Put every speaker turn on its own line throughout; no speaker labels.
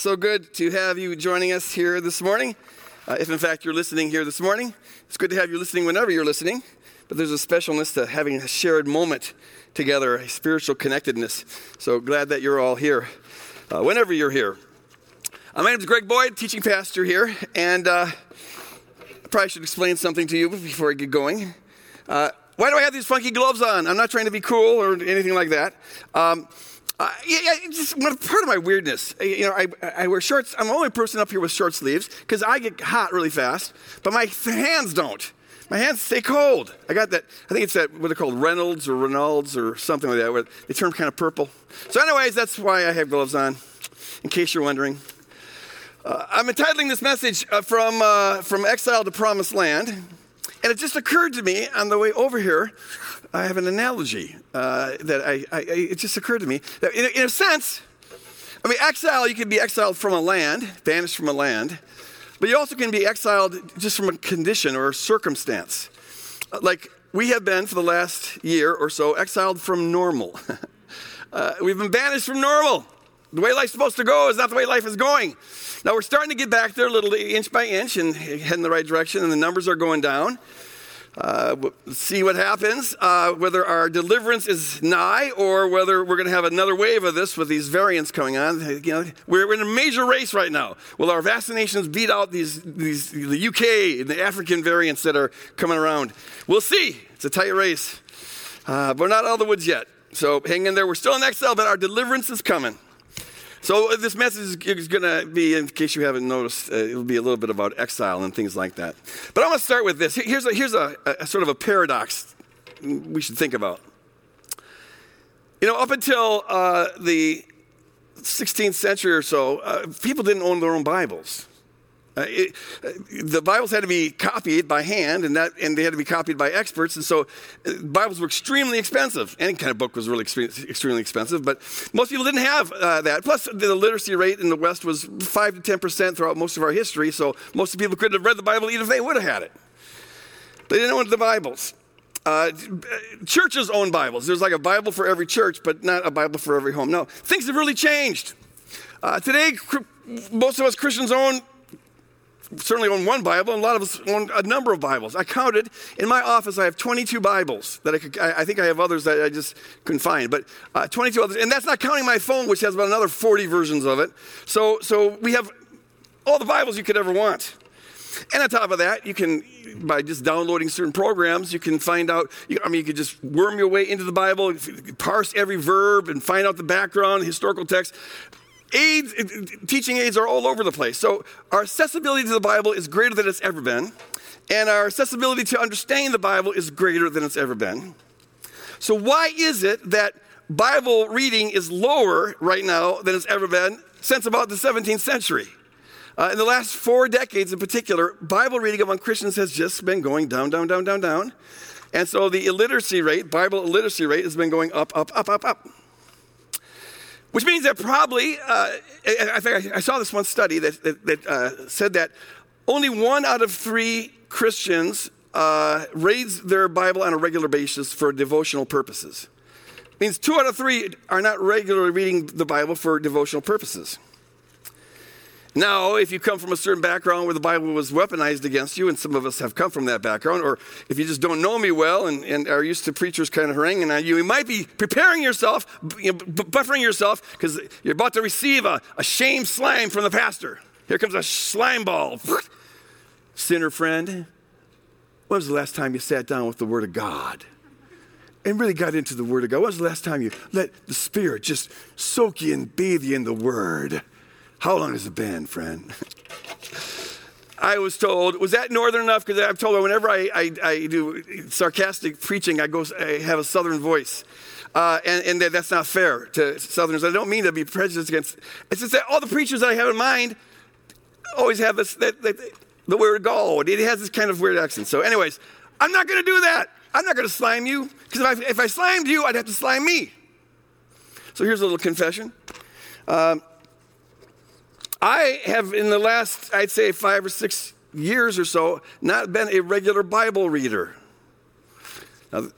So good to have you joining us here this morning. Uh, if in fact you're listening here this morning, it's good to have you listening whenever you're listening. But there's a specialness to having a shared moment together, a spiritual connectedness. So glad that you're all here, uh, whenever you're here. Uh, my name is Greg Boyd, teaching pastor here, and uh, I probably should explain something to you before I get going. Uh, why do I have these funky gloves on? I'm not trying to be cool or anything like that. Um, uh, yeah, yeah, just part of my weirdness. Uh, you know, I, I wear shorts. I'm the only person up here with short sleeves because I get hot really fast, but my hands don't. My hands stay cold. I got that. I think it's that what they're called Reynolds or Reynolds or something like that, where they turn kind of purple. So, anyways, that's why I have gloves on. In case you're wondering, uh, I'm entitling this message uh, from uh, from exile to promised land. And it just occurred to me on the way over here, I have an analogy uh, that I, I, it just occurred to me that in, in a sense, I mean, exile, you can be exiled from a land, banished from a land, but you also can be exiled just from a condition or a circumstance. Like we have been for the last year or so exiled from normal. uh, we've been banished from normal. The way life's supposed to go is not the way life is going. Now we're starting to get back there little inch by inch and head in the right direction, and the numbers are going down. Uh, see what happens, uh, whether our deliverance is nigh or whether we're going to have another wave of this with these variants coming on. You know, we're in a major race right now. Will our vaccinations beat out these, these, the UK and the African variants that are coming around? We'll see. It's a tight race. Uh, but we're not out of the woods yet. So hang in there. We're still in exile, but our deliverance is coming. So uh, this message is going to be, in case you haven't noticed, uh, it'll be a little bit about exile and things like that. But I want to start with this. Here's a, here's a, a sort of a paradox we should think about. You know, up until uh, the 16th century or so, uh, people didn't own their own Bibles. Uh, it, uh, the Bibles had to be copied by hand, and that and they had to be copied by experts, and so uh, Bibles were extremely expensive. Any kind of book was really extremely expensive, but most people didn't have uh, that. Plus, the literacy rate in the West was five to ten percent throughout most of our history, so most of the people couldn't have read the Bible even if they would have had it. They didn't own the Bibles. Uh, churches own Bibles. There's like a Bible for every church, but not a Bible for every home. No, things have really changed. Uh, today, most of us Christians own certainly own one Bible, and a lot of us own a number of Bibles. I counted in my office. I have 22 Bibles that I could. I, I think I have others that I just couldn't find, but uh, 22 others, and that's not counting my phone, which has about another 40 versions of it. So, so we have all the Bibles you could ever want. And on top of that, you can, by just downloading certain programs, you can find out, You, I mean, you could just worm your way into the Bible, parse every verb, and find out the background, historical text aids, teaching aids are all over the place. So our accessibility to the Bible is greater than it's ever been, and our accessibility to understanding the Bible is greater than it's ever been. So why is it that Bible reading is lower right now than it's ever been since about the 17th century? Uh, in the last four decades in particular, Bible reading among Christians has just been going down, down, down, down, down. And so the illiteracy rate, Bible illiteracy rate, has been going up, up, up, up, up. Which means that probably, uh, I, I, I, saw this one study that, that, that uh, said that only one out of three Christians uh, reads their Bible on a regular basis for devotional purposes. It means two out of three are not regularly reading the Bible for devotional purposes. Now, if you come from a certain background where the Bible was weaponized against you, and some of us have come from that background, or if you just don't know me well and, and are used to preachers kind of haranguing on you, you might be preparing yourself, you know, buffering yourself, because you're about to receive a, a shame slime from the pastor. Here comes a slime ball. Sinner friend, when was the last time you sat down with the Word of God? and really got into the Word of God. When was the last time you let the Spirit just soak you and bathe you in the Word? How long has it been, friend? I was told, was that northern enough? Because I've told her whenever I, I, I, do sarcastic preaching, I, go, I have a southern voice. Uh, and, and that, that's not fair to southerners. I don't mean to be prejudiced against. It's just that all the preachers I have in mind always have this, that, that, the word God. It has this kind of weird accent. So, anyways, I'm not going to do that. I'm not going to slime you. Because if I, if I slimed you, I'd have to slime me. So here's a little confession. Um, I have, in the last, I'd say, five or six years or so, not been a regular Bible reader. Now,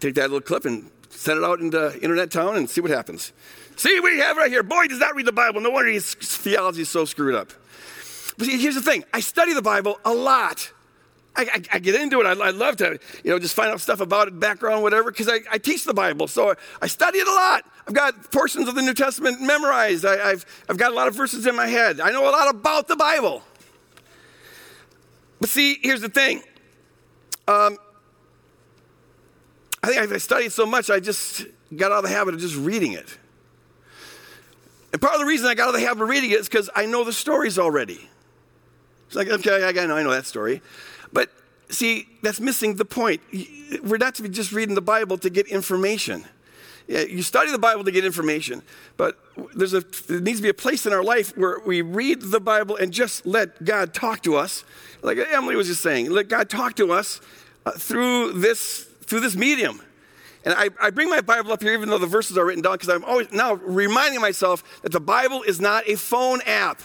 take that little clip and Send it out into internet town and see what happens. See we have right here. Boy, does that read the Bible. No wonder his theology is so screwed up. But see, here's the thing I study the Bible a lot. I, I, I get into it. I, I, love to, you know, just find out stuff about it, background, whatever, because I, I, teach the Bible. So I study it a lot. I've got portions of the New Testament memorized. I, have I've got a lot of verses in my head. I know a lot about the Bible. But see, here's the thing. Um, I think I studied so much, I just got out of the habit of just reading it. And part of the reason I got out of the habit of reading it is because I know the stories already. It's like, okay, I know, I know that story. But see, that's missing the point. We're not to be just reading the Bible to get information. You study the Bible to get information, but there's a, there needs to be a place in our life where we read the Bible and just let God talk to us. Like Emily was just saying, let God talk to us uh, through, this, through this medium. And I, I, bring my Bible up here, even though the verses are written down, because I'm always now reminding myself that the Bible is not a phone app.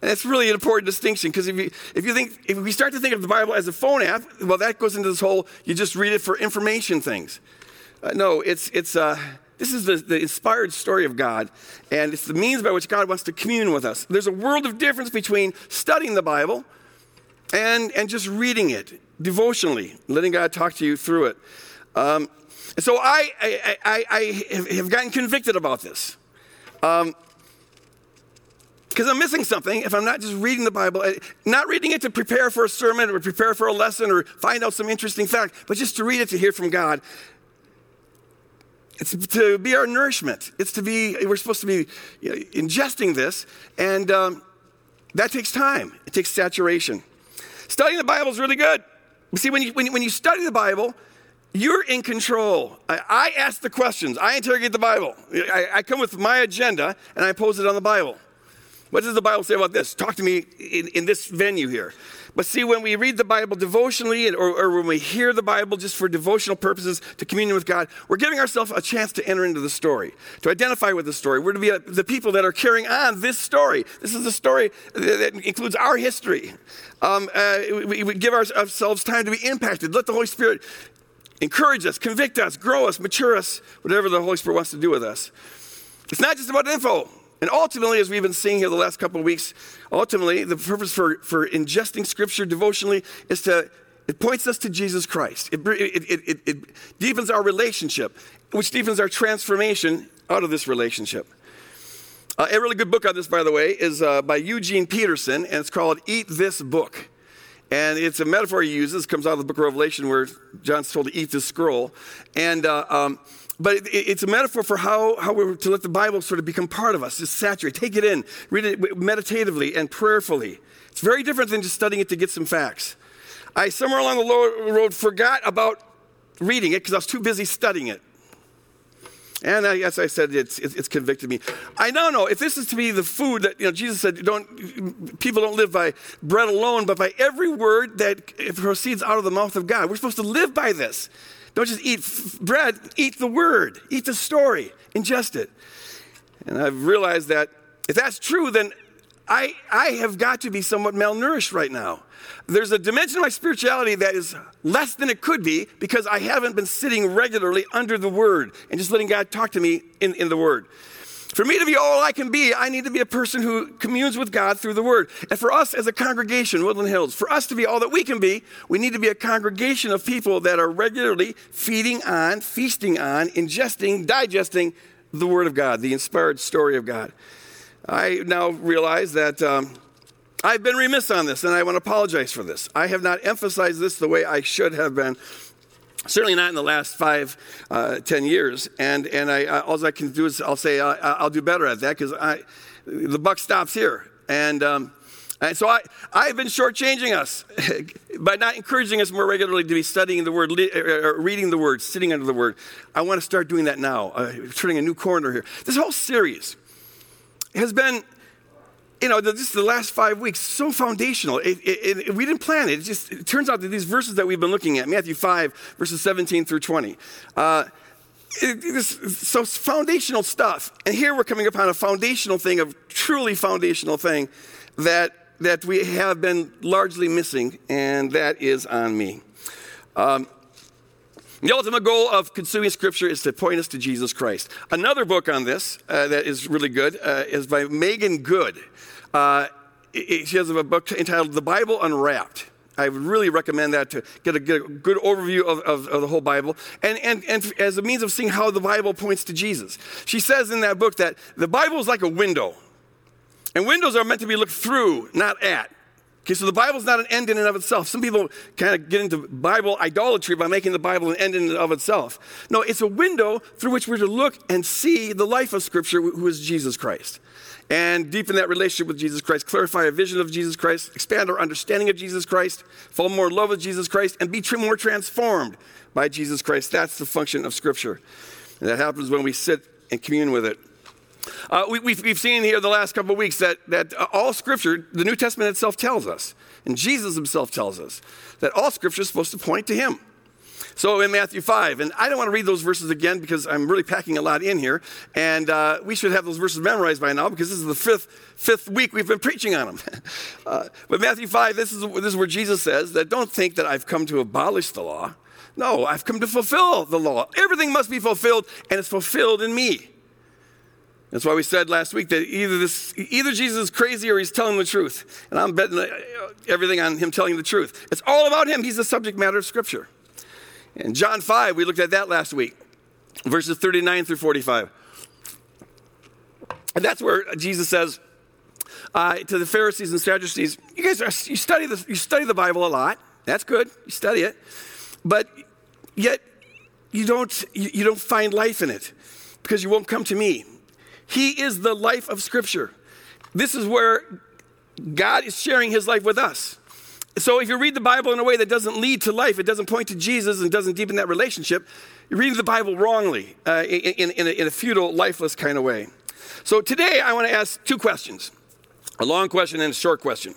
And that's really an important distinction because if you, if you think, if we start to think of the Bible as a phone app, well, that goes into this whole, you just read it for information things. Uh, no, it's, it's, uh, this is the, the inspired story of God, and it's the means by which God wants to commune with us. There's a world of difference between studying the Bible and, and just reading it devotionally, letting God talk to you through it. Um, so I, I, I, I, have gotten convicted about this. Um, because I'm missing something if I'm not just reading the Bible, uh, not reading it to prepare for a sermon or prepare for a lesson or find out some interesting fact, but just to read it to hear from God. It's to be our nourishment. It's to be, we're supposed to be you ingesting this, and um, that takes time. It takes saturation. Studying the Bible is really good. See, when you, when, when you study the Bible, you're in control. I, I ask the questions, I interrogate the Bible. I, I come with my agenda and I pose it on the Bible. What does the Bible say about this? Talk to me in, in this venue here. But see, when we read the Bible devotionally or, or, when we hear the Bible just for devotional purposes to communion with God, we're giving ourselves a chance to enter into the story, to identify with the story. We're to be a, the people that are carrying on this story. This is a story that includes our history. Um, uh, we, we, give ourselves time to be impacted. Let the Holy Spirit encourage us, convict us, grow us, mature us, whatever the Holy Spirit wants to do with us. It's not just about info. And ultimately, as we've been seeing here the last couple of weeks, ultimately, the purpose for, for ingesting Scripture devotionally is to, it points us to Jesus Christ. It, it, it, it, deepens our relationship, which deepens our transformation out of this relationship. Uh, a really good book on this, by the way, is uh, by Eugene Peterson, and it's called Eat This Book. And it's a metaphor he uses, comes out of the book of Revelation where John's told to eat this scroll. And uh, um, but it, it's a metaphor for how, how we're to let the Bible sort of become part of us, just saturate, take it in, read it meditatively and prayerfully. It's very different than just studying it to get some facts. I, somewhere along the road, forgot about reading it because I was too busy studying it. And I, as I said, it's, it's convicted me. I now know if this is to be the food that, you know, Jesus said, don't, people don't live by bread alone, but by every word that proceeds out of the mouth of God. We're supposed to live by this. Don't just eat f- bread, eat the word, eat the story, ingest it. And I've realized that if that's true, then I, I have got to be somewhat malnourished right now. There's a dimension of my spirituality that is less than it could be because I haven't been sitting regularly under the Word and just letting God talk to me in, in the Word. For me to be all I can be, I need to be a person who communes with God through the Word. And for us as a congregation, Woodland Hills, for us to be all that we can be, we need to be a congregation of people that are regularly feeding on, feasting on, ingesting, digesting the Word of God, the inspired story of God. I now realize that um, I've been remiss on this, and I want to apologize for this. I have not emphasized this the way I should have been Certainly not in the last five, uh, ten years. And, and I, I, all I can do is I'll say I'll do better at that because the buck stops here. And, um, and so I, I've been shortchanging us by not encouraging us more regularly to be studying the Word, or reading the Word, sitting under the Word. I want to start doing that now, uh, turning a new corner here. This whole series has been you know, just the last five weeks, so foundational. It, it, it, we didn't plan it. It just it turns out that these verses that we've been looking at, Matthew 5, verses 17 through 20, uh, so foundational stuff. And here we're coming upon a foundational thing, a truly foundational thing that, that we have been largely missing, and that is on me. Um, The ultimate goal of consuming Scripture is to point us to Jesus Christ. Another book on this uh, that is really good uh, is by Meghan Good. Uh, she has a book entitled The Bible Unwrapped. I would really recommend that to get a, get a good overview of, of, of, the whole Bible and, and, and as a means of seeing how the Bible points to Jesus. She says in that book that the Bible is like a window, and windows are meant to be looked through, not at. Okay, so the Bible's not an end in and of itself. Some people kind of get into Bible idolatry by making the Bible an end in and of itself. No, it's a window through which we're to look and see the life of Scripture, who is Jesus Christ. And deepen that relationship with Jesus Christ, clarify a vision of Jesus Christ, expand our understanding of Jesus Christ, fall more in love with Jesus Christ, and be more transformed by Jesus Christ. That's the function of Scripture. And that happens when we sit and commune with it. Uh, we, have seen here the last couple of weeks that, that all Scripture, the New Testament itself tells us, and Jesus himself tells us, that all Scripture is supposed to point to Him. So in Matthew 5, and I don't want to read those verses again because I'm really packing a lot in here, and uh, we should have those verses memorized by now because this is the fifth, fifth week we've been preaching on them. uh, but Matthew 5, this is, this is where Jesus says that don't think that I've come to abolish the law. No, I've come to fulfill the law. Everything must be fulfilled, and it's fulfilled in me. That's why we said last week that either this, either Jesus is crazy or he's telling the truth. And I'm betting uh, everything on him telling the truth. It's all about him. He's the subject matter of Scripture. In John 5, we looked at that last week, verses 39 through 45. And that's where Jesus says uh, to the Pharisees and Sadducees, you guys are, you study, the, you study the Bible a lot. That's good. You study it. But yet you don't, you, you don't find life in it because you won't come to me. He is the life of Scripture. This is where God is sharing his life with us. So if you read the Bible in a way that doesn't lead to life, it doesn't point to Jesus and doesn't deepen that relationship, you're reading the Bible wrongly, uh, in, in, a, in, a, futile, lifeless kind of way. So today I want to ask two questions a long question and a short question.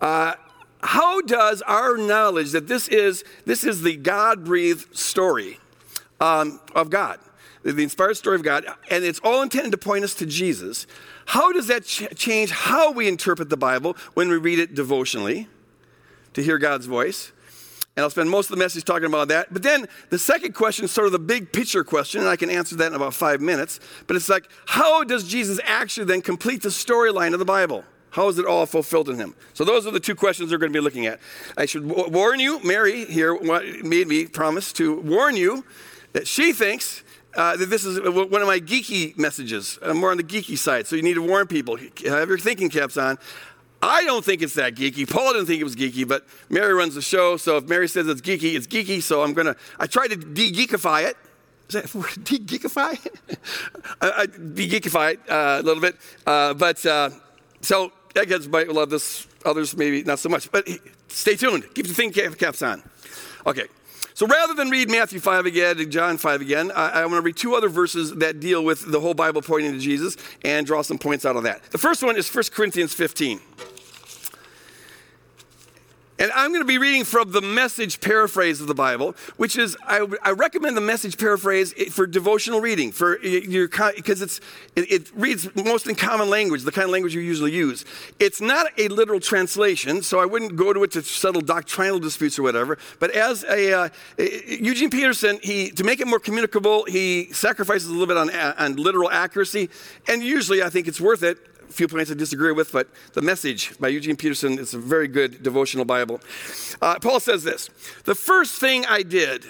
Uh, how does our knowledge that this is, this is the God breathed story um, of God, the inspired story of God, and it's all intended to point us to Jesus. How does that ch- change how we interpret the Bible when we read it devotionally to hear God's voice? And I'll spend most of the message talking about that. But then the second question is sort of the big picture question, and I can answer that in about five minutes. But it's like, how does Jesus actually then complete the storyline of the Bible? How is it all fulfilled in him? So those are the two questions we're going to be looking at. I should warn you, Mary here made me promise to warn you that she thinks uh, this is one of my geeky messages. I'm more on the geeky side, so you need to warn people. Have your thinking caps on. I don't think it's that geeky. Paul didn't think it was geeky, but Mary runs the show, so if Mary says it's geeky, it's geeky. So I'm gonna. I tried to de-geekify it. Is that word de-geekify? I, I de-geekify it uh, a little bit, uh, but uh, so eggheads might love this. Others maybe not so much. But stay tuned. Keep the thinking caps on. Okay. So rather than read Matthew 5 again and John 5 again, I, I want to read two other verses that deal with the whole Bible pointing to Jesus and draw some points out of that. The first one is 1 Corinthians 15. And I'm going to be reading from the message paraphrase of the Bible, which is, I, I recommend the message paraphrase for devotional reading, for your, because it's, it, it, reads most in common language, the kind of language you usually use. It's not a literal translation, so I wouldn't go to it to settle doctrinal disputes or whatever. But as a, uh, Eugene Peterson, he, to make it more communicable, he sacrifices a little bit on, on literal accuracy. And usually I think it's worth it few points I disagree with, but The Message by Eugene Peterson is a very good devotional Bible. Uh, Paul says this The first thing I did,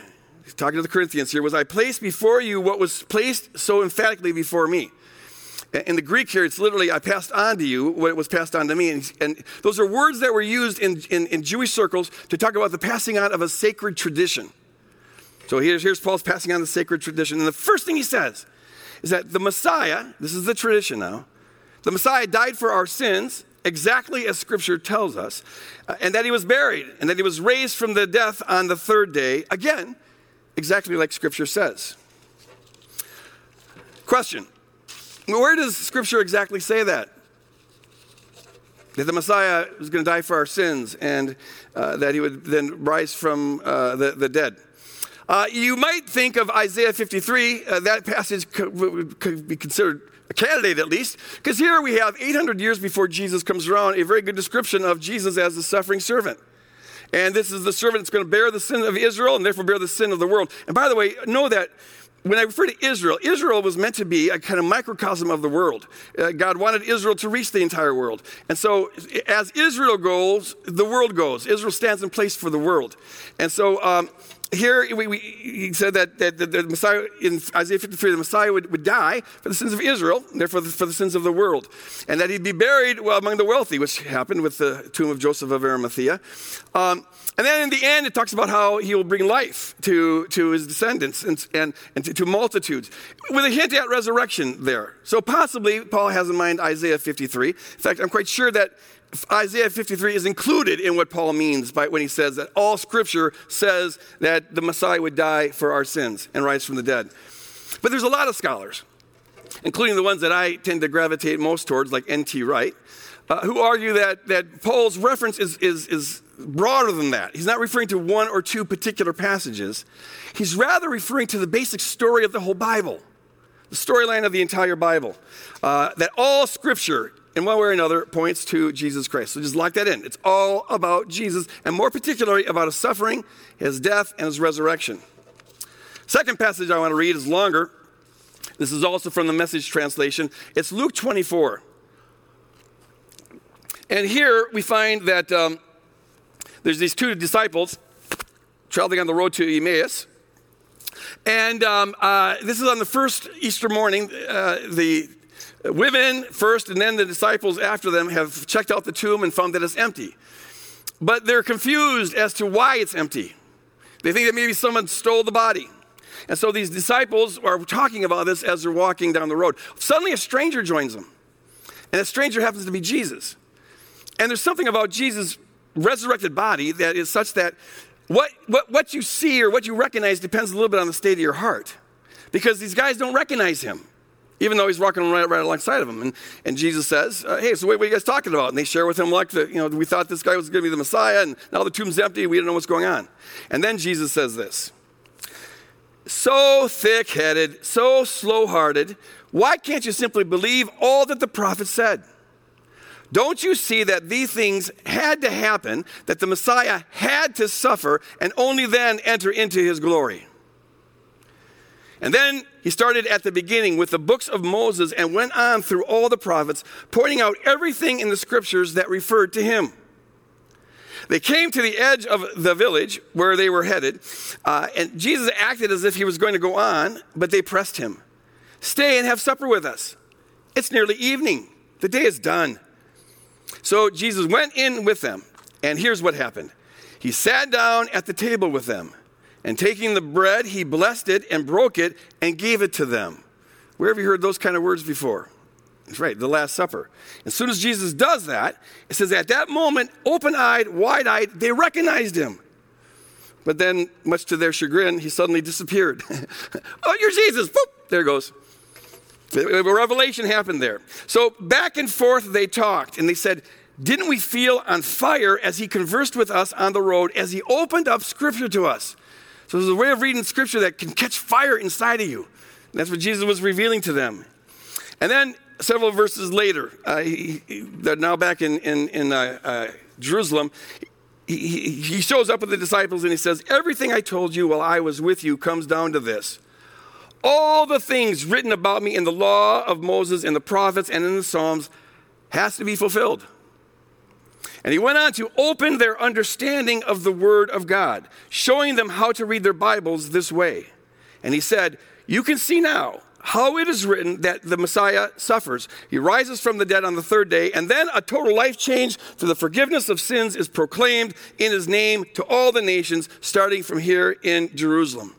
talking to the Corinthians here, was I placed before you what was placed so emphatically before me. In the Greek here, it's literally, I passed on to you what was passed on to me. And, and those are words that were used in, in, in, Jewish circles to talk about the passing on of a sacred tradition. So here's, here's Paul's passing on the sacred tradition. And the first thing he says is that the Messiah, this is the tradition now, the Messiah died for our sins, exactly as Scripture tells us, uh, and that he was buried, and that he was raised from the death on the third day, again, exactly like Scripture says. Question Where does Scripture exactly say that? That the Messiah was going to die for our sins and uh, that he would then rise from uh, the, the dead. Uh, you might think of Isaiah 53, uh, that passage could, could, be considered a candidate at least, because here we have 800 years before Jesus comes around a very good description of Jesus as the suffering servant. And this is the servant that's going to bear the sin of Israel and therefore bear the sin of the world. And by the way, know that when I refer to Israel, Israel was meant to be a kind of microcosm of the world. Uh, God wanted Israel to reach the entire world. And so, as Israel goes, the world goes. Israel stands in place for the world. And so, um, here we, we, he said that, that, that, the Messiah, in Isaiah 53, the Messiah would, would die for the sins of Israel, therefore for the sins of the world. And that he'd be buried well, among the wealthy, which happened with the tomb of Joseph of Arimathea. Um, and then in the end, it talks about how he will bring life to, to his descendants and, and, and to, to multitudes, with a hint at resurrection there. So possibly Paul has in mind Isaiah 53. In fact, I'm quite sure that Isaiah 53 is included in what Paul means by when he says that all scripture says that the Messiah would die for our sins and rise from the dead. But there's a lot of scholars, including the ones that I tend to gravitate most towards, like N.T. Wright, uh, who argue that, that Paul's reference is, is, is broader than that. He's not referring to one or two particular passages. He's rather referring to the basic story of the whole Bible, the storyline of the entire Bible. Uh, that all scripture in one way or another points to Jesus Christ. So just lock that in. It's all about Jesus, and more particularly about his suffering, his death, and his resurrection. Second passage I want to read is longer. This is also from the message translation. It's Luke 24. And here we find that um, there's these two disciples traveling on the road to Emmaus. And um, uh, this is on the first Easter morning. Uh, the Women first, and then the disciples after them have checked out the tomb and found that it's empty. But they're confused as to why it's empty. They think that maybe someone stole the body. And so these disciples are talking about this as they're walking down the road. Suddenly, a stranger joins them. And that stranger happens to be Jesus. And there's something about Jesus' resurrected body that is such that what, what, what you see or what you recognize depends a little bit on the state of your heart. Because these guys don't recognize him even though he's walking right, right alongside of him. And, and Jesus says, uh, Hey, so what, what, are you guys talking about? And they share with him, like, the, you know, we thought this guy was going to be the Messiah, and now the tomb's empty. We don't know what's going on. And then Jesus says this So thick headed, so slow hearted, why can't you simply believe all that the prophet said? Don't you see that these things had to happen, that the Messiah had to suffer, and only then enter into his glory? And then he started at the beginning with the books of Moses and went on through all the prophets, pointing out everything in the scriptures that referred to him. They came to the edge of the village where they were headed, uh, and Jesus acted as if he was going to go on, but they pressed him. Stay and have supper with us. It's nearly evening. The day is done. So Jesus went in with them, and here's what happened He sat down at the table with them. And taking the bread, he blessed it and broke it and gave it to them. Where have you heard those kind of words before? That's right, the Last Supper. As soon as Jesus does that, it says at that moment, open eyed, wide eyed, they recognized him. But then, much to their chagrin, he suddenly disappeared. oh, you're Jesus. Boop, there goes. A revelation happened there. So back and forth they talked, and they said, Didn't we feel on fire as he conversed with us on the road, as he opened up scripture to us? So there's a way of reading scripture that can catch fire inside of you. And that's what Jesus was revealing to them. And then several verses later, uh, he, he, they're now back in, in, in uh, uh, Jerusalem. He, he shows up with the disciples and he says, Everything I told you while I was with you comes down to this. All the things written about me in the law of Moses and the prophets and in the Psalms has to be fulfilled. And he went on to open their understanding of the Word of God, showing them how to read their Bibles this way. And he said, You can see now how it is written that the Messiah suffers. He rises from the dead on the third day, and then a total life change for the forgiveness of sins is proclaimed in his name to all the nations, starting from here in Jerusalem.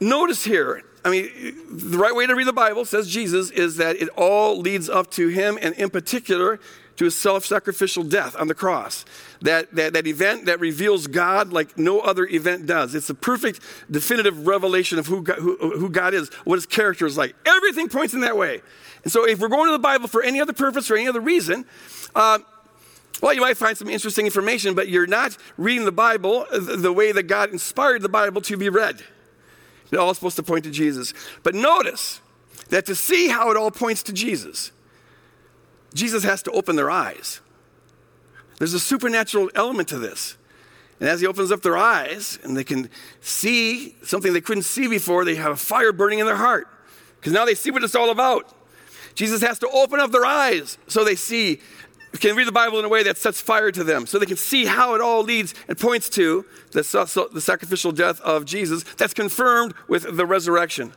Notice here, I mean, the right way to read the Bible, says Jesus, is that it all leads up to him, and in particular, to his self sacrificial death on the cross. That, that, that event that reveals God like no other event does. It's a perfect, definitive revelation of who God, who, who God is, what his character is like. Everything points in that way. And so, if we're going to the Bible for any other purpose or any other reason, uh, well, you might find some interesting information, but you're not reading the Bible the way that God inspired the Bible to be read. It's all supposed to point to Jesus. But notice that to see how it all points to Jesus, Jesus has to open their eyes. There's a supernatural element to this. And as he opens up their eyes and they can see something they couldn't see before, they have a fire burning in their heart because now they see what it's all about. Jesus has to open up their eyes so they see, can read the Bible in a way that sets fire to them, so they can see how it all leads and points to the, the sacrificial death of Jesus that's confirmed with the resurrection.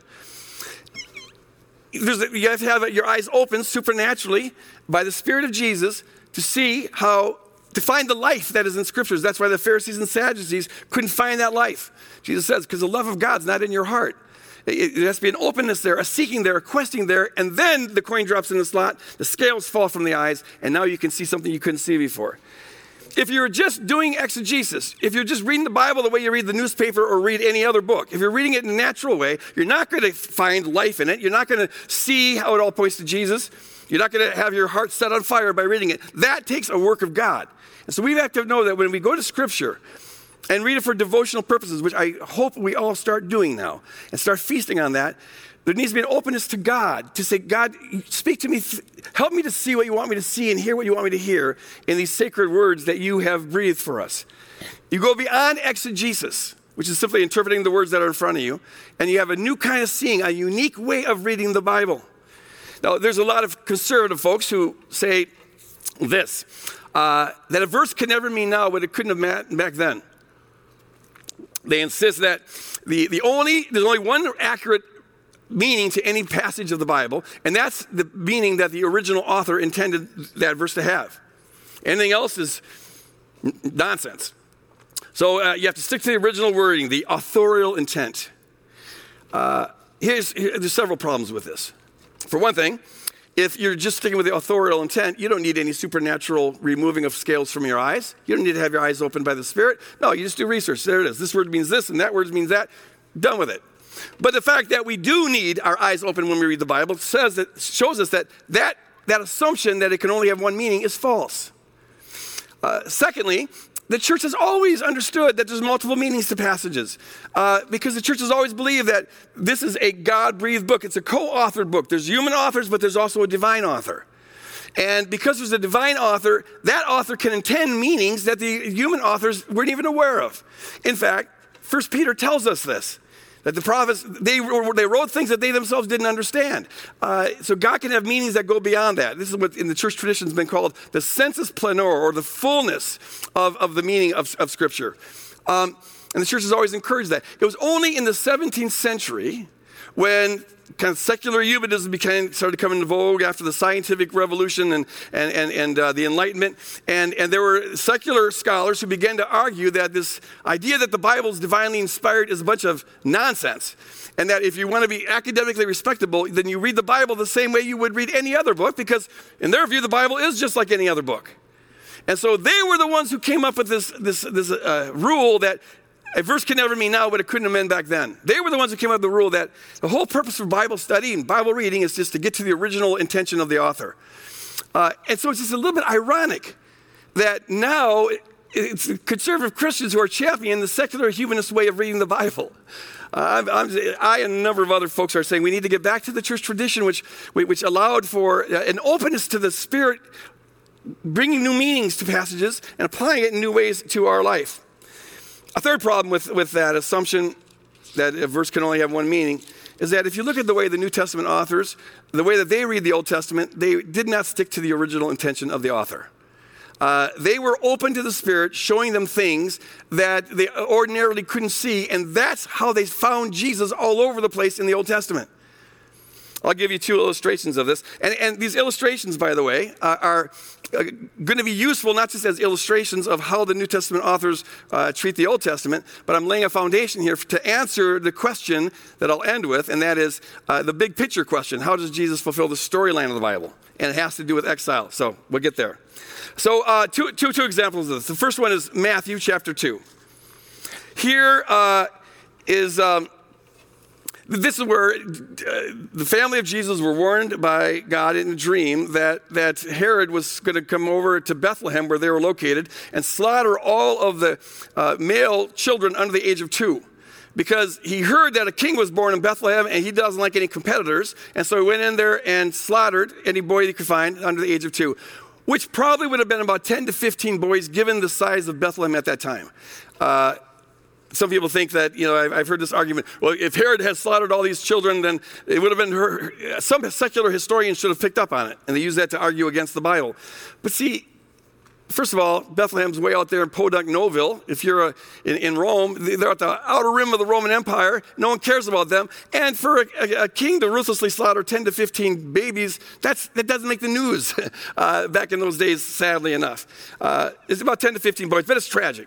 There's, you have to have your eyes open supernaturally by the Spirit of Jesus to see how to find the life that is in scriptures. That's why the Pharisees and Sadducees couldn't find that life. Jesus says, because the love of God's not in your heart. It has to be an openness there, a seeking there, a questing there, and then the coin drops in the slot, the scales fall from the eyes, and now you can see something you couldn't see before. If you're just doing exegesis, if you're just reading the Bible the way you read the newspaper or read any other book, if you're reading it in a natural way, you're not going to find life in it. You're not going to see how it all points to Jesus. You're not going to have your heart set on fire by reading it. That takes a work of God. And so we have to know that when we go to Scripture and read it for devotional purposes, which I hope we all start doing now, and start feasting on that, there needs to be an openness to God to say, God, speak to me, help me to see what you want me to see and hear what you want me to hear in these sacred words that you have breathed for us. You go beyond exegesis, which is simply interpreting the words that are in front of you, and you have a new kind of seeing, a unique way of reading the Bible. Now, there's a lot of conservative folks who say this uh, that a verse can never mean now what it couldn't have meant back then. They insist that the, the only, there's only one accurate meaning to any passage of the Bible, and that's the meaning that the original author intended that verse to have. Anything else is nonsense. So uh, you have to stick to the original wording, the authorial intent. Uh, here's, here, there's several problems with this. For one thing, if you're just sticking with the authorial intent, you don't need any supernatural removing of scales from your eyes. You don't need to have your eyes opened by the Spirit. No, you just do research. There it is. This word means this, and that word means that. Done with it. But the fact that we do need our eyes open when we read the Bible says that shows us that that, that assumption that it can only have one meaning is false. Uh, secondly, the church has always understood that there's multiple meanings to passages uh, because the church has always believed that this is a God breathed book. It's a co authored book. There's human authors, but there's also a divine author. And because there's a divine author, that author can intend meanings that the human authors weren't even aware of. In fact, First Peter tells us this. That the prophets, they, they wrote things that they themselves didn't understand. Uh, so God can have meanings that go beyond that. This is what in the church tradition has been called the sensus plenior, or the fullness of, of the meaning of, of Scripture. Um, and the church has always encouraged that. It was only in the 17th century when kind of secular humanism became, started coming into vogue after the scientific revolution and, and, and, and uh, the Enlightenment. And, and there were secular scholars who began to argue that this idea that the Bible is divinely inspired is a bunch of nonsense. And that if you want to be academically respectable, then you read the Bible the same way you would read any other book, because in their view, the Bible is just like any other book. And so they were the ones who came up with this, this, this uh, rule that a verse can never mean now what it couldn't have meant back then. They were the ones who came up with the rule that the whole purpose of Bible study and Bible reading is just to get to the original intention of the author. Uh, and so it's just a little bit ironic that now it's conservative Christians who are championing the secular humanist way of reading the Bible. Uh, I'm, I'm, i and a number of other folks are saying we need to get back to the church tradition, which, which allowed for uh, an openness to the Spirit, bringing new meanings to passages and applying it in new ways to our life. A third problem with, with that assumption that a verse can only have one meaning is that if you look at the way the New Testament authors, the way that they read the Old Testament, they did not stick to the original intention of the author. Uh, they were open to the Spirit, showing them things that they ordinarily couldn't see, and that's how they found Jesus all over the place in the Old Testament. I'll give you two illustrations of this. And, and these illustrations, by the way, uh, are going to be useful not just as illustrations of how the New Testament authors uh, treat the Old Testament, but I'm laying a foundation here to answer the question that I'll end with, and that is uh, the big picture question How does Jesus fulfill the storyline of the Bible? And it has to do with exile. So we'll get there. So, uh, two, two, two examples of this. The first one is Matthew chapter 2. Here uh, is. Um, this is where uh, the family of Jesus were warned by God in a dream that, that Herod was going to come over to Bethlehem, where they were located, and slaughter all of the uh, male children under the age of two. Because he heard that a king was born in Bethlehem and he doesn't like any competitors. And so he went in there and slaughtered any boy he could find under the age of two. which probably would have been about 10 to 15 boys given the size of Bethlehem at that time. Uh, some people think that, you know, I've, I've, heard this argument well, if Herod had slaughtered all these children, then it would have been her. Some secular historians should have picked up on it, and they use that to argue against the Bible. But see, First of all, Bethlehem's way out there in Podunk Noville. If you're a, in, in, Rome, they're at the outer rim of the Roman Empire. No one cares about them. And for a, a, a king to ruthlessly slaughter 10 to 15 babies, that doesn't make the news uh, back in those days, sadly enough. Uh, it's about 10 to 15 boys, but it's tragic.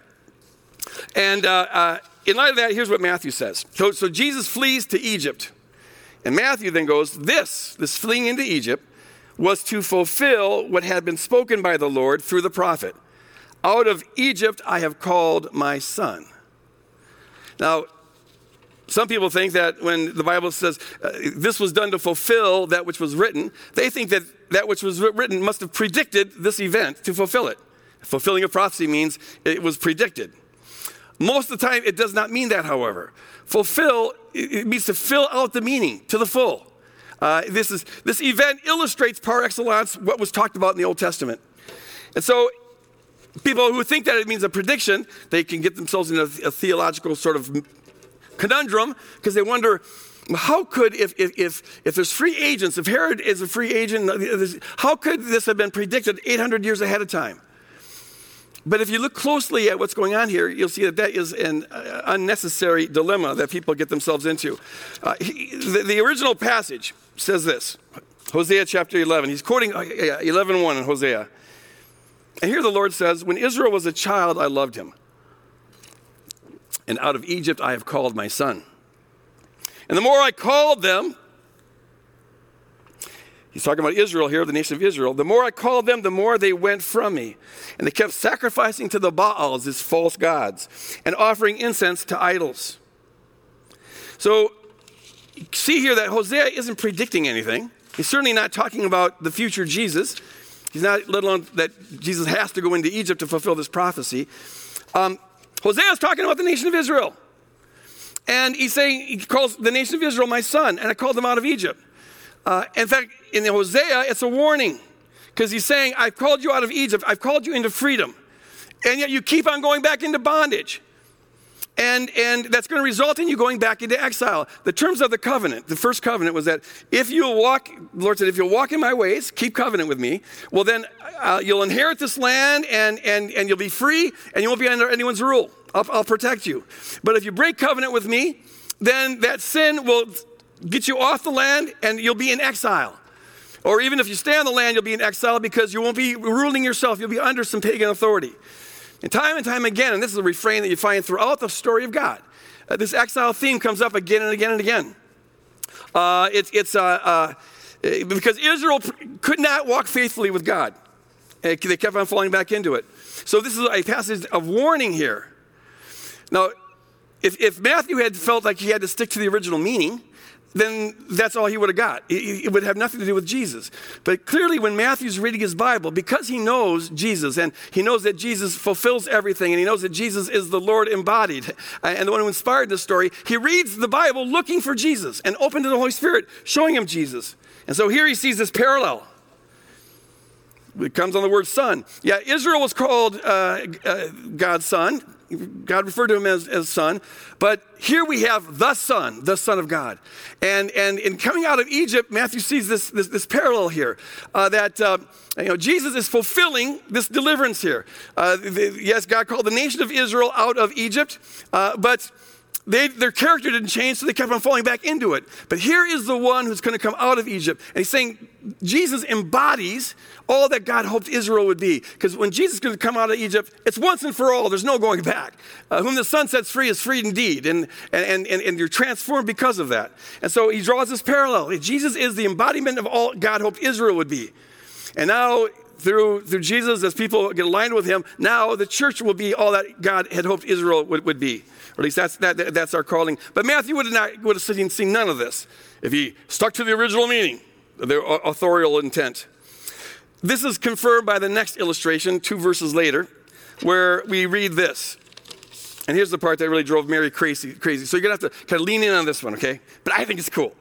And uh, uh, in light of that, here's what Matthew says. So, so Jesus flees to Egypt. And Matthew then goes, This, this fleeing into Egypt, was to fulfill what had been spoken by the Lord through the prophet Out of Egypt I have called my son. Now, some people think that when the Bible says uh, this was done to fulfill that which was written, they think that that which was written must have predicted this event to fulfill it. Fulfilling a prophecy means it was predicted. Most of the time, it does not mean that, however. Fulfill, it means to fill out the meaning to the full. Uh, this, is, this event illustrates par excellence what was talked about in the Old Testament. And so, people who think that it means a prediction, they can get themselves in a, a theological sort of conundrum because they wonder how could, if, if, if, if there's free agents, if Herod is a free agent, how could this have been predicted 800 years ahead of time? But if you look closely at what's going on here, you'll see that that is an uh, unnecessary dilemma that people get themselves into. Uh, he, the, the, original passage says this Hosea chapter 11. He's quoting uh, 11 1 in Hosea. And here the Lord says, When Israel was a child, I loved him. And out of Egypt I have called my son. And the more I called them, He's talking about Israel here, the nation of Israel. The more I called them, the more they went from me. And they kept sacrificing to the Baals, his false gods, and offering incense to idols. So, see here that Hosea isn't predicting anything. He's certainly not talking about the future Jesus. He's not, let alone that Jesus has to go into Egypt to fulfill this prophecy. Um, Hosea is talking about the nation of Israel. And he's saying, he calls the nation of Israel my son, and I called them out of Egypt. Uh, in fact, in Hosea, it's a warning because he's saying, I've called you out of Egypt, I've called you into freedom, and yet you keep on going back into bondage. And, and that's going to result in you going back into exile. The terms of the covenant, the first covenant was that if you'll walk, the Lord said, if you'll walk in my ways, keep covenant with me, well, then uh, you'll inherit this land and, and, and you'll be free and you won't be under anyone's rule. I'll, I'll protect you. But if you break covenant with me, then that sin will get you off the land and you'll be in exile. Or even if you stay on the land, you'll be in exile because you won't be ruling yourself. You'll be under some pagan authority. And time and time again, and this is a refrain that you find throughout the story of God, uh, this exile theme comes up again and again and again. Uh, it's it's uh, uh because Israel could not walk faithfully with God. They kept on falling back into it. So this is a passage of warning here. Now, if, if Matthew had felt like he had to stick to the original meaning, then that's all he would have got. It, would have nothing to do with Jesus. But clearly, when Matthew's reading his Bible, because he knows Jesus and he knows that Jesus fulfills everything and he knows that Jesus is the Lord embodied uh, and the one who inspired this story, he reads the Bible looking for Jesus and open to the Holy Spirit, showing him Jesus. And so here he sees this parallel. It comes on the word son. Yeah, Israel was called uh, uh, God's son. God referred to him as, as son. But here we have the son, the son of God. And, and in coming out of Egypt, Matthew sees this, this, this parallel here uh, that uh, you know, Jesus is fulfilling this deliverance here. Uh, the, yes, God called the nation of Israel out of Egypt, uh, but they, their character didn't change, so they kept on falling back into it. But here is the one who's going to come out of Egypt. And he's saying Jesus embodies all that God hoped Israel would be. Because when Jesus is going to come out of Egypt, it's once and for all. There's no going back. Uh, whom the Son sets free is free indeed. And, and, and, and you're transformed because of that. And so he draws this parallel. Jesus is the embodiment of all God hoped Israel would be. And now through, through Jesus, as people get aligned with him, now the church will be all that God had hoped Israel would, would be. Or at least that's, that, that's our calling. But Matthew would have, not, would have seen, none of this if he stuck to the original meaning, the uh, authorial intent. This is confirmed by the next illustration, two verses later, where we read this. And here's the part that really drove Mary crazy. crazy. So you're going to have to kind of lean in on this one, okay? But I think it's cool.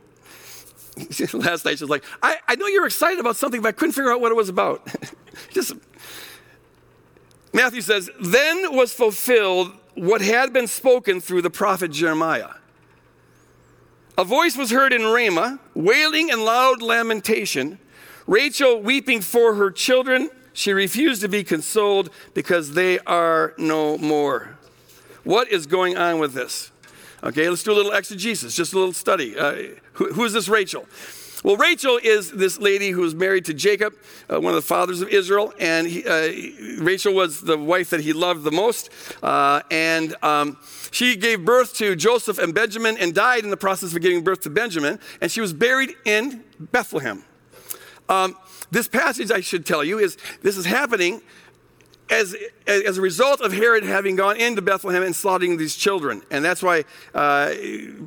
last night she was like, I, I know you're excited about something, but I couldn't figure out what it was about. Just Matthew says, Then was fulfilled what had been spoken through the prophet Jeremiah. A voice was heard in Ramah, wailing and loud lamentation, Rachel weeping for her children. She refused to be consoled because they are no more. What is going on with this? Okay, let's do a little exegesis, just a little study. Uh, who, who is this Rachel? Well, Rachel is this lady who was married to Jacob, uh, one of the fathers of Israel, and he, uh, Rachel was the wife that he loved the most. Uh, and um, she gave birth to Joseph and Benjamin and died in the process of giving birth to Benjamin, and she was buried in Bethlehem. Um, this passage, I should tell you, is this is happening as, as a result of Herod having gone into Bethlehem and slaughtering these children. And that's why uh,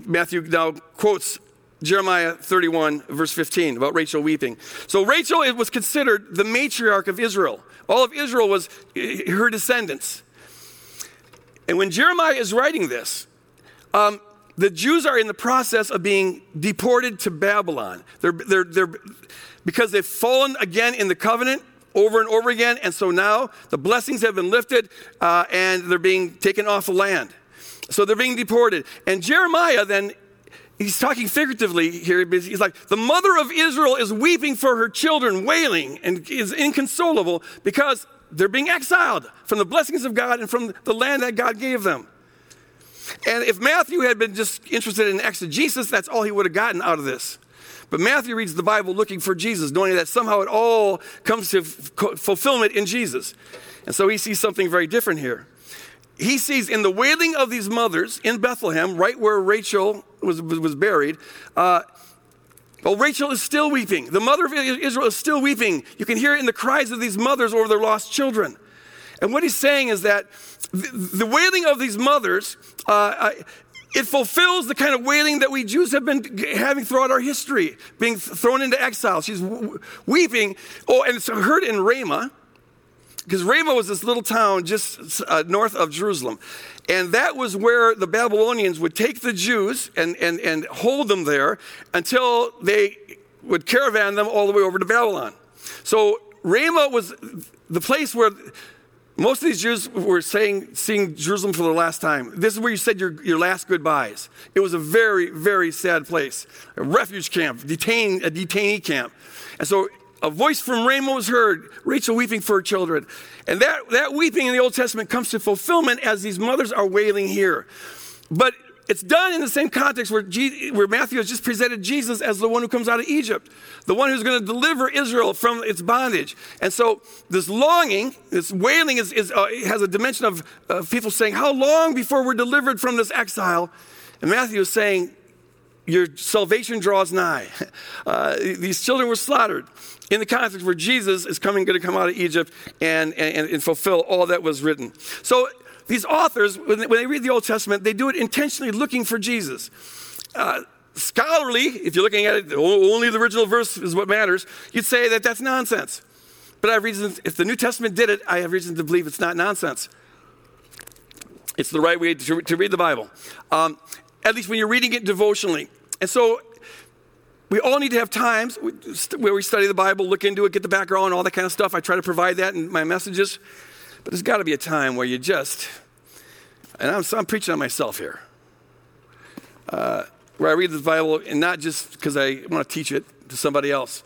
Matthew now quotes Jeremiah 31, verse 15, about Rachel weeping. So Rachel was considered the matriarch of Israel. All of Israel was uh, her descendants. And when Jeremiah is writing this, um, the Jews are in the process of being deported to Babylon. They're, they're, they're, because they've fallen again in the covenant over and over again. And so now the blessings have been lifted uh, and they're being taken off the land. So they're being deported. And Jeremiah then, he's talking figuratively here. He's like, the mother of Israel is weeping for her children, wailing, and is inconsolable because they're being exiled from the blessings of God and from the land that God gave them. And if Matthew had been just interested in exegesis, that's all he would have gotten out of this. But Matthew reads the Bible looking for Jesus, knowing that somehow it all comes to f- fulfillment in Jesus. And so he sees something very different here. He sees in the wailing of these mothers in Bethlehem, right where Rachel was, was buried, uh, well, Rachel is still weeping. The mother of Israel is still weeping. You can hear it in the cries of these mothers over their lost children. And what he's saying is that the, the wailing of these mothers uh, it fulfills the kind of wailing that we Jews have been having throughout our history, being thrown into exile. She's weeping. Oh, and it's heard in Ramah, because Ramah was this little town just uh, north of Jerusalem. And that was where the Babylonians would take the Jews and, and, and hold them there until they would caravan them all the way over to Babylon. So Ramah was the place where most of these Jews were saying, seeing Jerusalem for the last time. This is where you said your, your last goodbyes. It was a very, very sad place. A refuge camp, detain, a detainee camp. And so a voice from Ramah was heard, Rachel weeping for her children. And that, that weeping in the Old Testament comes to fulfillment as these mothers are wailing here. But it's done in the same context where, Je- where Matthew has just presented Jesus as the one who comes out of Egypt, the one who's going to deliver Israel from its bondage. And so this longing, this wailing, is, is uh, has a dimension of uh, people saying, How long before we're delivered from this exile? And Matthew is saying, Your salvation draws nigh. Uh, these children were slaughtered in the context where Jesus is coming, going to come out of Egypt and, and, and fulfill all that was written. So these authors, when they, when they read the Old Testament, they do it intentionally looking for Jesus. Uh, scholarly, if you're looking at it, only the original verse is what matters, you'd say that that's nonsense. But I have reasons, if the New Testament did it, I have reason to believe it's not nonsense. It's the right way to, to read the Bible, um, at least when you're reading it devotionally. And so we all need to have times where we study the Bible, look into it, get the background, all that kind of stuff. I try to provide that in my messages. But there's got to be a time where you just, and I'm, I'm preaching on myself here, uh, where I read the Bible, and not just because I want to teach it to somebody else,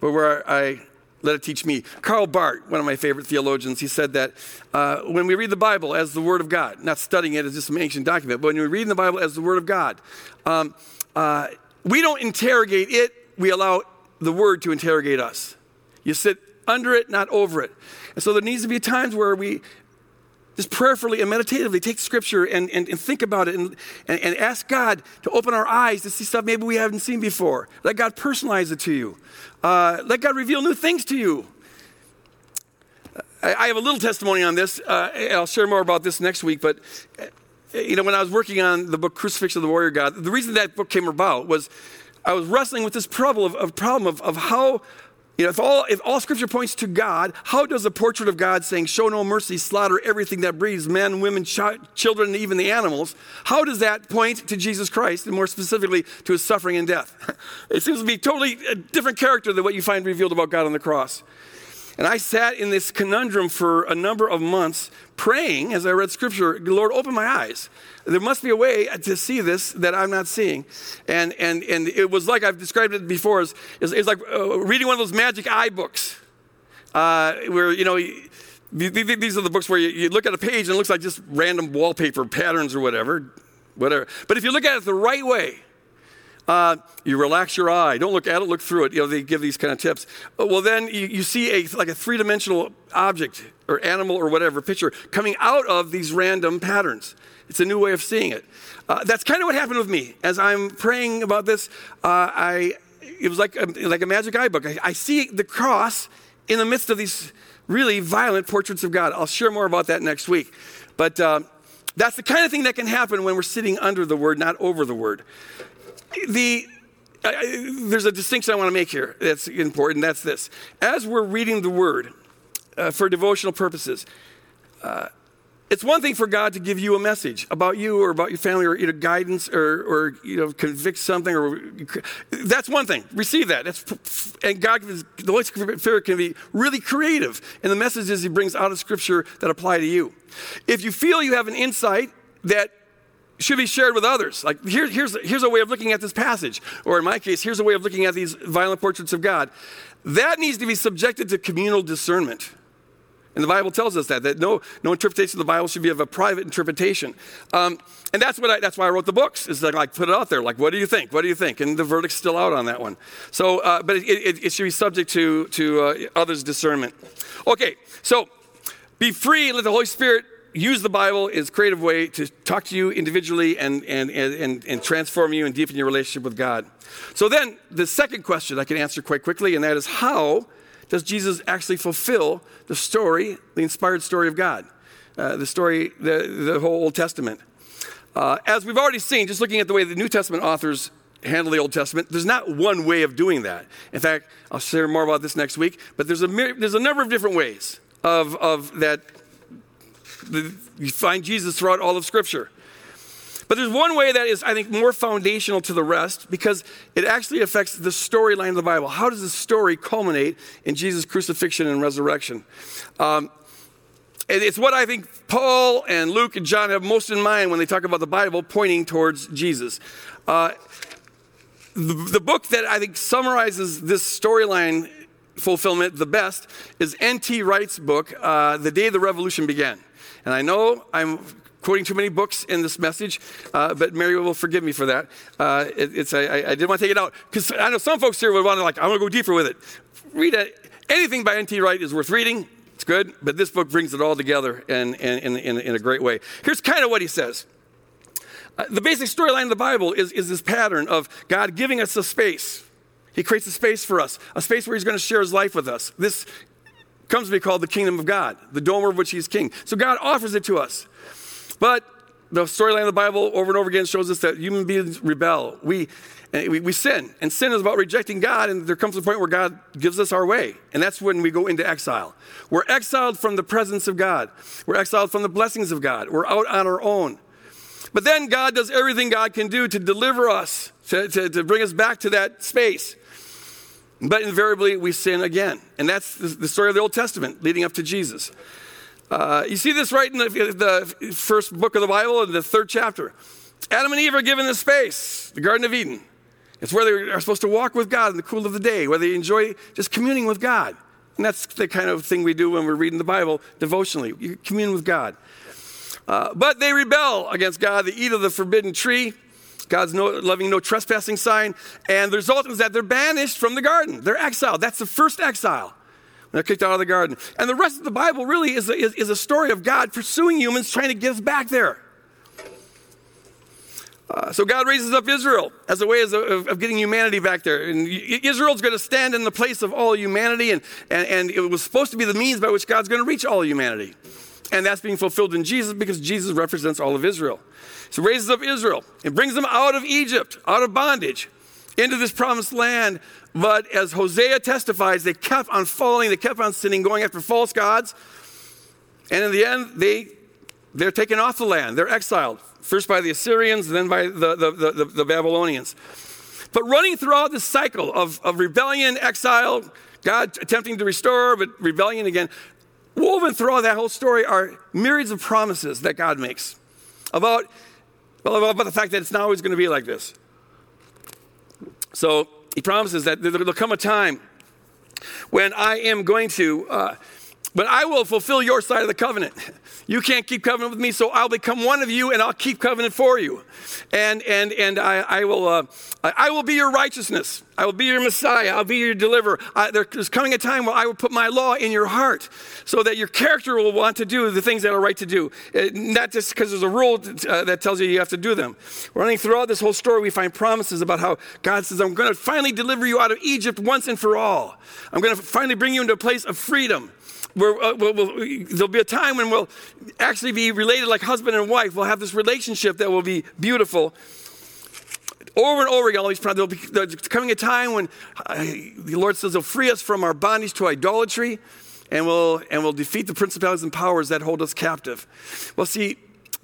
but where I let it teach me. Karl Barth, one of my favorite theologians, he said that uh, when we read the Bible as the Word of God, not studying it as just some ancient document, but when we read the Bible as the Word of God, um, uh, we don't interrogate it, we allow the Word to interrogate us. You sit under it, not over it. And so there needs to be times where we just prayerfully and meditatively take scripture and, and, and think about it and, and, and, ask God to open our eyes to see stuff maybe we haven't seen before. Let God personalize it to you. Uh, let God reveal new things to you. I, I have a little testimony on this, uh, I'll share more about this next week. But, you know, when I was working on the book Crucifixion of the Warrior God, the reason that book came about was I was wrestling with this problem of, of problem of, of how You know, if all, if all scripture points to God, how does a portrait of God saying, show no mercy, slaughter everything that breathes, men, women, ch- children, and even the animals, how does that point to Jesus Christ, and more specifically to his suffering and death? it seems to be totally a different character than what you find revealed about God on the cross. And I sat in this conundrum for a number of months, praying as I read scripture, Lord, open my eyes. There must be a way to see this that I'm not seeing. And, and, and it was like I've described it before, it's, it's like uh, reading one of those magic eye books, uh, where, you know, these are the books where you, you look at a page and it looks like just random wallpaper patterns or whatever, whatever. But if you look at it the right way, uh, you relax your eye. Don't look at it, look through it. You know, they give these kind of tips. Uh, well, then you, you see a, like a three dimensional object or animal or whatever picture coming out of these random patterns. It's a new way of seeing it. Uh, that's kind of what happened with me. As I'm praying about this, uh, I, it was like a, like a magic eye book. I, I see the cross in the midst of these really violent portraits of God. I'll share more about that next week. But uh, that's the kind of thing that can happen when we're sitting under the word, not over the word the, there's a distinction I want to make here that's important. That's this. As we're reading the Word uh, for devotional purposes, uh, it's one thing for God to give you a message about you or about your family or you guidance or, or you know, convict something or that's one thing. Receive that. That's, and God, the Holy Spirit can be really creative in the messages He brings out of Scripture that apply to you. If you feel you have an insight that should be shared with others. Like, here, here's, here's a way of looking at this passage. Or in my case, here's a way of looking at these violent portraits of God. That needs to be subjected to communal discernment. And the Bible tells us that, that no, no interpretation of the Bible should be of a private interpretation. Um, and that's, what I, that's why I wrote the books, is like put it out there, like, what do you think? What do you think? And the verdict's still out on that one. So, uh, but it, it, it, should be subject to, to uh, others' discernment. Okay, so be free, let the Holy Spirit use the Bible as a creative way to talk to you individually and, and, and, and transform you and deepen your relationship with God. So then, the second question I can answer quite quickly, and that is how does Jesus actually fulfill the story, the inspired story of God? Uh, the story, the, the whole Old Testament. Uh, as we've already seen, just looking at the way the New Testament authors handle the Old Testament, there's not one way of doing that. In fact, I'll share more about this next week, but there's a, there's a number of different ways of, of that you find Jesus throughout all of Scripture. But there's one way that is, I think, more foundational to the rest because it actually affects the storyline of the Bible. How does the story culminate in Jesus' crucifixion and resurrection? Um, it's what I think Paul and Luke and John have most in mind when they talk about the Bible pointing towards Jesus. Uh, the, the book that I think summarizes this storyline fulfillment the best is N.T. Wright's book, uh, The Day the Revolution Began. And I know I'm quoting too many books in this message, uh, but Mary will forgive me for that. Uh, it, it's, I, I, didn't want to take it out because I know some folks here would want to like, I want to go deeper with it. Read it. Anything by N.T. Wright is worth reading. It's good, but this book brings it all together in, in, in, in a great way. Here's kind of what he says. Uh, the basic storyline of the Bible is, is this pattern of God giving us a space. He creates a space for us, a space where He's going to share His life with us. This comes to be called the kingdom of God, the dome of which he's king. So God offers it to us. But the storyline of the Bible over and over again shows us that human beings rebel. We, we, we, sin. And sin is about rejecting God, and there comes a point where God gives us our way. And that's when we go into exile. We're exiled from the presence of God, we're exiled from the blessings of God. We're out on our own. But then God does everything God can do to deliver us, to, to, to bring us back to that space. But invariably, we sin again. And that's the story of the Old Testament leading up to Jesus. Uh, you see this right in the, the, first book of the Bible, in the third chapter. Adam and Eve are given this space, the Garden of Eden. It's where they are supposed to walk with God in the cool of the day, where they enjoy just communing with God. And that's the kind of thing we do when we're reading the Bible devotionally. You commune with God. Uh, but they rebel against God. They eat of the forbidden tree. God's no, loving no trespassing sign. And the result is that they're banished from the garden. They're exiled. That's the first exile. They're kicked out of the garden. And the rest of the Bible really is a, is, is a story of God pursuing humans, trying to get us back there. Uh, so God raises up Israel as a way of, of, getting humanity back there. And Israel's going to stand in the place of all humanity, and, and, and it was supposed to be the means by which God's going to reach all humanity. And that's being fulfilled in Jesus because Jesus represents all of Israel. So raises up Israel and brings them out of Egypt, out of bondage. into this promised land. But as Hosea testifies, they kept on falling, they kept on sinning, going after false gods. And in the end, they, they're taken off the land. They're exiled, first by the Assyrians, then by the, the, the, the Babylonians. But running throughout this cycle of, of rebellion, exile, God attempting to restore, but rebellion again, woven throughout that whole story are myriads of promises that God makes about, well, about the fact that it's not always going to be like this. So he promises that there'll come a time when I am going to, uh, but I will fulfill your side of the covenant. You can't keep covenant with me, so I'll become one of you and I'll keep covenant for you. And, and, and I, I will, uh, I will be your righteousness. I will be your Messiah. I'll be your deliverer. I, there's coming a time where I will put my law in your heart so that your character will want to do the things that are right to do. Uh, not just because there's a rule uh, that tells you you have to do them. Running throughout this whole story, we find promises about how God says, I'm going to finally deliver you out of Egypt once and for all. I'm going to finally bring you into a place of freedom we'll, we'll, there'll be a time when we'll actually be related like husband and wife. We'll have this relationship that will be beautiful. Over and over again, all these there'll be there's coming a time when uh, the Lord says He'll free us from our bondage to idolatry, and we'll and we'll defeat the principalities and powers that hold us captive. Well, see,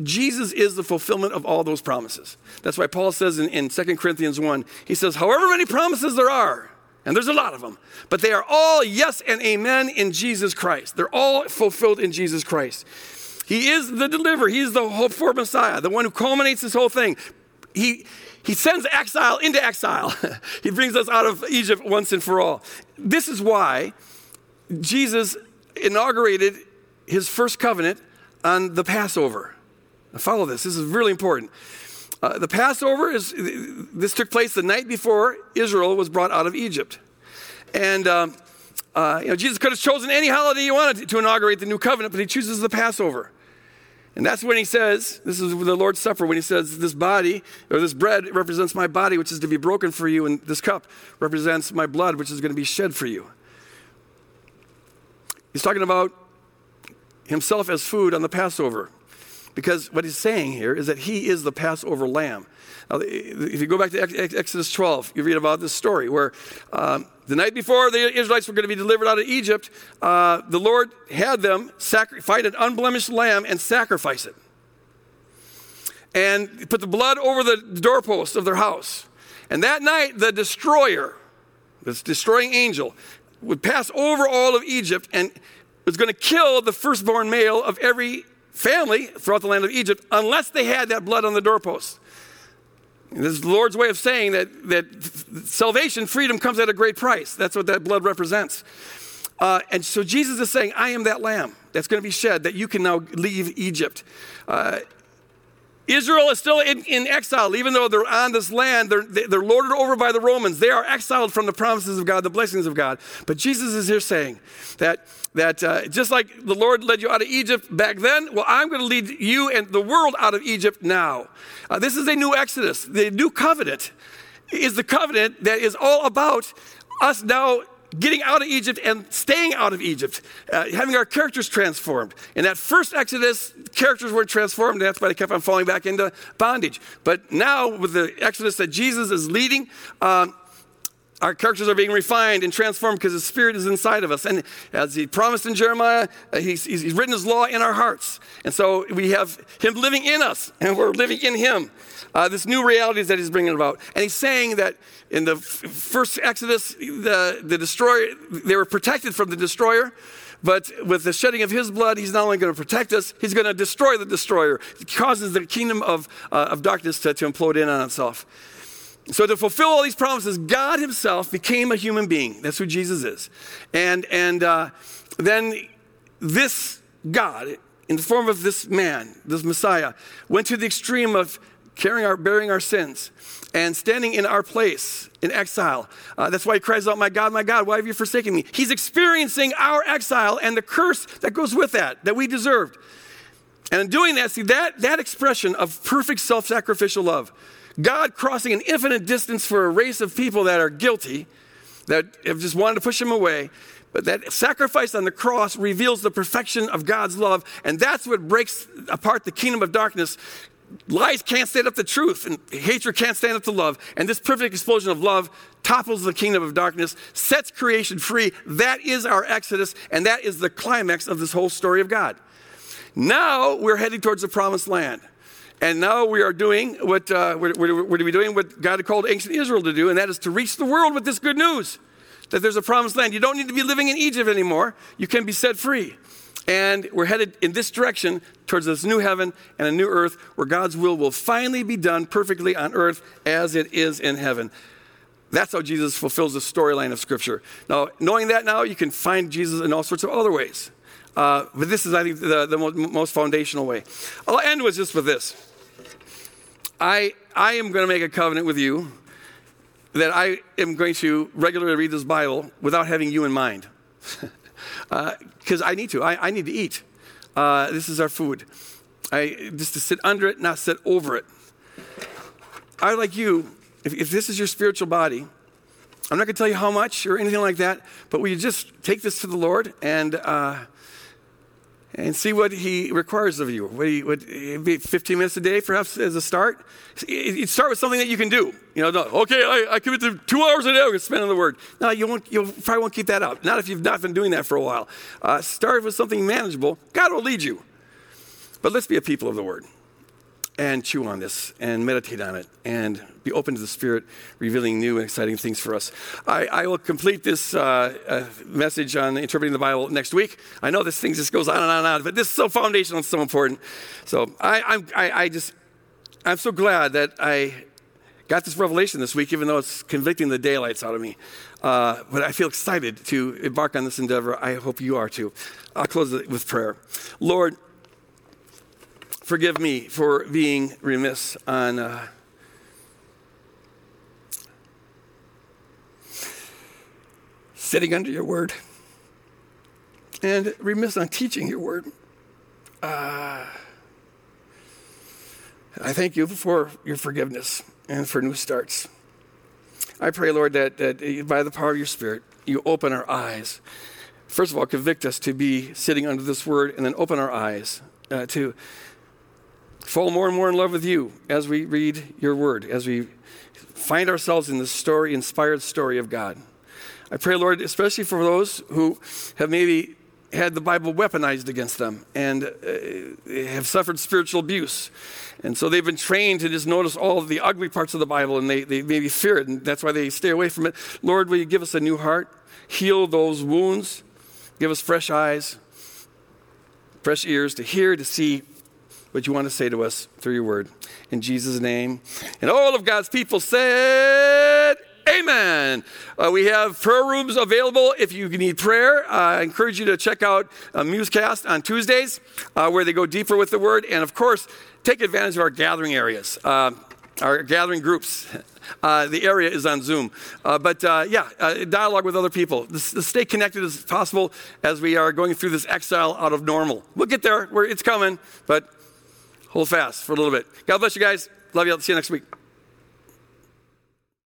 Jesus is the fulfillment of all those promises. That's why Paul says in, in 2 Corinthians 1, he says, however many promises there are, and there's a lot of them. But they are all yes and amen in Jesus Christ. They're all fulfilled in Jesus Christ. He is the deliverer. He is the hope for Messiah, the one who culminates this whole thing. He, he sends exile into exile. he brings us out of Egypt once and for all. This is why Jesus inaugurated his first covenant on the Passover. Now follow this. This is really important. Uh, the Passover is this took place the night before Israel was brought out of Egypt, and um, uh, you know Jesus could have chosen any holiday he wanted to inaugurate the new covenant, but he chooses the Passover. And that's when he says, this is the Lord's Supper, when he says, This body, or this bread represents my body, which is to be broken for you, and this cup represents my blood, which is going to be shed for you. He's talking about himself as food on the Passover. Because what he's saying here is that he is the Passover lamb. Now, if you go back to Exodus 12, you read about this story where um, the night before the Israelites were going to be delivered out of Egypt, uh, the Lord had them sacri- fight an unblemished lamb and sacrifice it. And put the blood over the doorpost of their house. And that night, the destroyer, this destroying angel, would pass over all of Egypt and was going to kill the firstborn male of every family throughout the land of Egypt unless they had that blood on the doorpost. This is the Lord's way of saying that, that salvation, freedom comes at a great price. That's what that blood represents. Uh, and so Jesus is saying, I am that lamb that's going to be shed, that you can now leave Egypt. Uh, Israel is still in, in, exile, even though they're on this land, they're, they're lorded over by the Romans. They are exiled from the promises of God, the blessings of God. But Jesus is here saying that, that uh, just like the Lord led you out of Egypt back then, well, I'm going to lead you and the world out of Egypt now. Uh, this is a new exodus. The new covenant is the covenant that is all about us now getting out of Egypt and staying out of Egypt, uh, having our characters transformed. In that first Exodus, characters were transformed, and that's why they kept on falling back into bondage. But now, with the Exodus that Jesus is leading, um, our characters are being refined and transformed because the Spirit is inside of us. And as He promised in Jeremiah, uh, he's, he's written His law in our hearts. And so we have Him living in us, and we're living in Him. Uh, this new realities that He's bringing about. And He's saying that in the first Exodus, the, the destroyer, they were protected from the destroyer. But with the shedding of his blood, he's not only going to protect us, he's going to destroy the destroyer. It causes the kingdom of, uh, of darkness to, to implode in on itself. So, to fulfill all these promises, God Himself became a human being. That's who Jesus is. And, and uh, then this God, in the form of this man, this Messiah, went to the extreme of carrying our, bearing our sins and standing in our place in exile. Uh, that's why he cries out, My God, my God, why have you forsaken me? He's experiencing our exile and the curse that goes with that, that we deserved. And in doing that, see, that, that expression of perfect self sacrificial love, God crossing an infinite distance for a race of people that are guilty, that have just wanted to push him away. But that sacrifice on the cross reveals the perfection of God's love, and that's what breaks apart the kingdom of darkness lies can't stand up to truth, and hatred can't stand up to love. And this perfect explosion of love topples the kingdom of darkness, sets creation free. That is our Exodus, and that is the climax of this whole story of God. Now we're heading towards the promised land. And now we are doing what, uh, we're, we're, we're doing what God called ancient Israel to do, and that is to reach the world with this good news that there's a promised land. You don't need to be living in Egypt anymore. You can be set free. And we're headed in this direction towards this new heaven and a new earth where God's will will finally be done perfectly on earth as it is in heaven. That's how Jesus fulfills the storyline of Scripture. Now, knowing that now, you can find Jesus in all sorts of other ways. Uh, but this is, I think, the, the most foundational way. I'll end with just with this. I, I am going to make a covenant with you that I am going to regularly read this Bible without having you in mind. Because uh, I need to. I, I, need to eat. Uh, this is our food. I, just to sit under it, not sit over it. I, like you, if, if this is your spiritual body, I'm not going to tell you how much or anything like that, but will you just take this to the Lord and uh, and see what he requires of you. What, he, what 15 minutes a day, perhaps, as a start. You start with something that you can do. You know, okay, I, I commit to two hours a day to spend on the Word. No, you won't. You probably won't keep that up. Not if you've not been doing that for a while. Uh, start with something manageable. God will lead you. But let's be a people of the Word and chew on this and meditate on it and be open to the Spirit revealing new and exciting things for us. I, I will complete this uh, uh, message on interpreting the Bible next week. I know this thing just goes on and on and on, but this is so foundational and so important. So I, I'm, I, I just, I'm so glad that I got this revelation this week, even though it's convicting the daylights out of me. Uh, but I feel excited to embark on this endeavor. I hope you are too. I'll close it with prayer. Lord, forgive me for being remiss on. Uh, sitting under your word and remiss on teaching your word. Uh, I thank you for your forgiveness and for new starts. I pray, Lord, that, that by the power of your Spirit, you open our eyes. First of all, convict us to be sitting under this word, and then open our eyes uh, to fall more and more in love with you as we read your word, as we find ourselves in the story, inspired story of God. I pray, Lord, especially for those who have maybe had the Bible weaponized against them and uh, have suffered spiritual abuse. And so they've been trained to just notice all the ugly parts of the Bible and they, they maybe fear it, and that's why they stay away from it. Lord, will you give us a new heart? Heal those wounds. Give us fresh eyes, fresh ears to hear, to see, what you want to say to us through your word. In Jesus' name. And all of God's people said, Amen. Uh, we have prayer rooms available if you need prayer. Uh, I encourage you to check out uh, Musecast on Tuesdays, uh, where they go deeper with the word. And of course, take advantage of our gathering areas, uh, our gathering groups. The area is on Zoom. But yeah, dialogue with other people. This, this stay connected as possible as we are going through this exile out of normal. We'll get there. We're, it's coming, but hold fast for a little bit. God bless you guys. Love you. See you next week.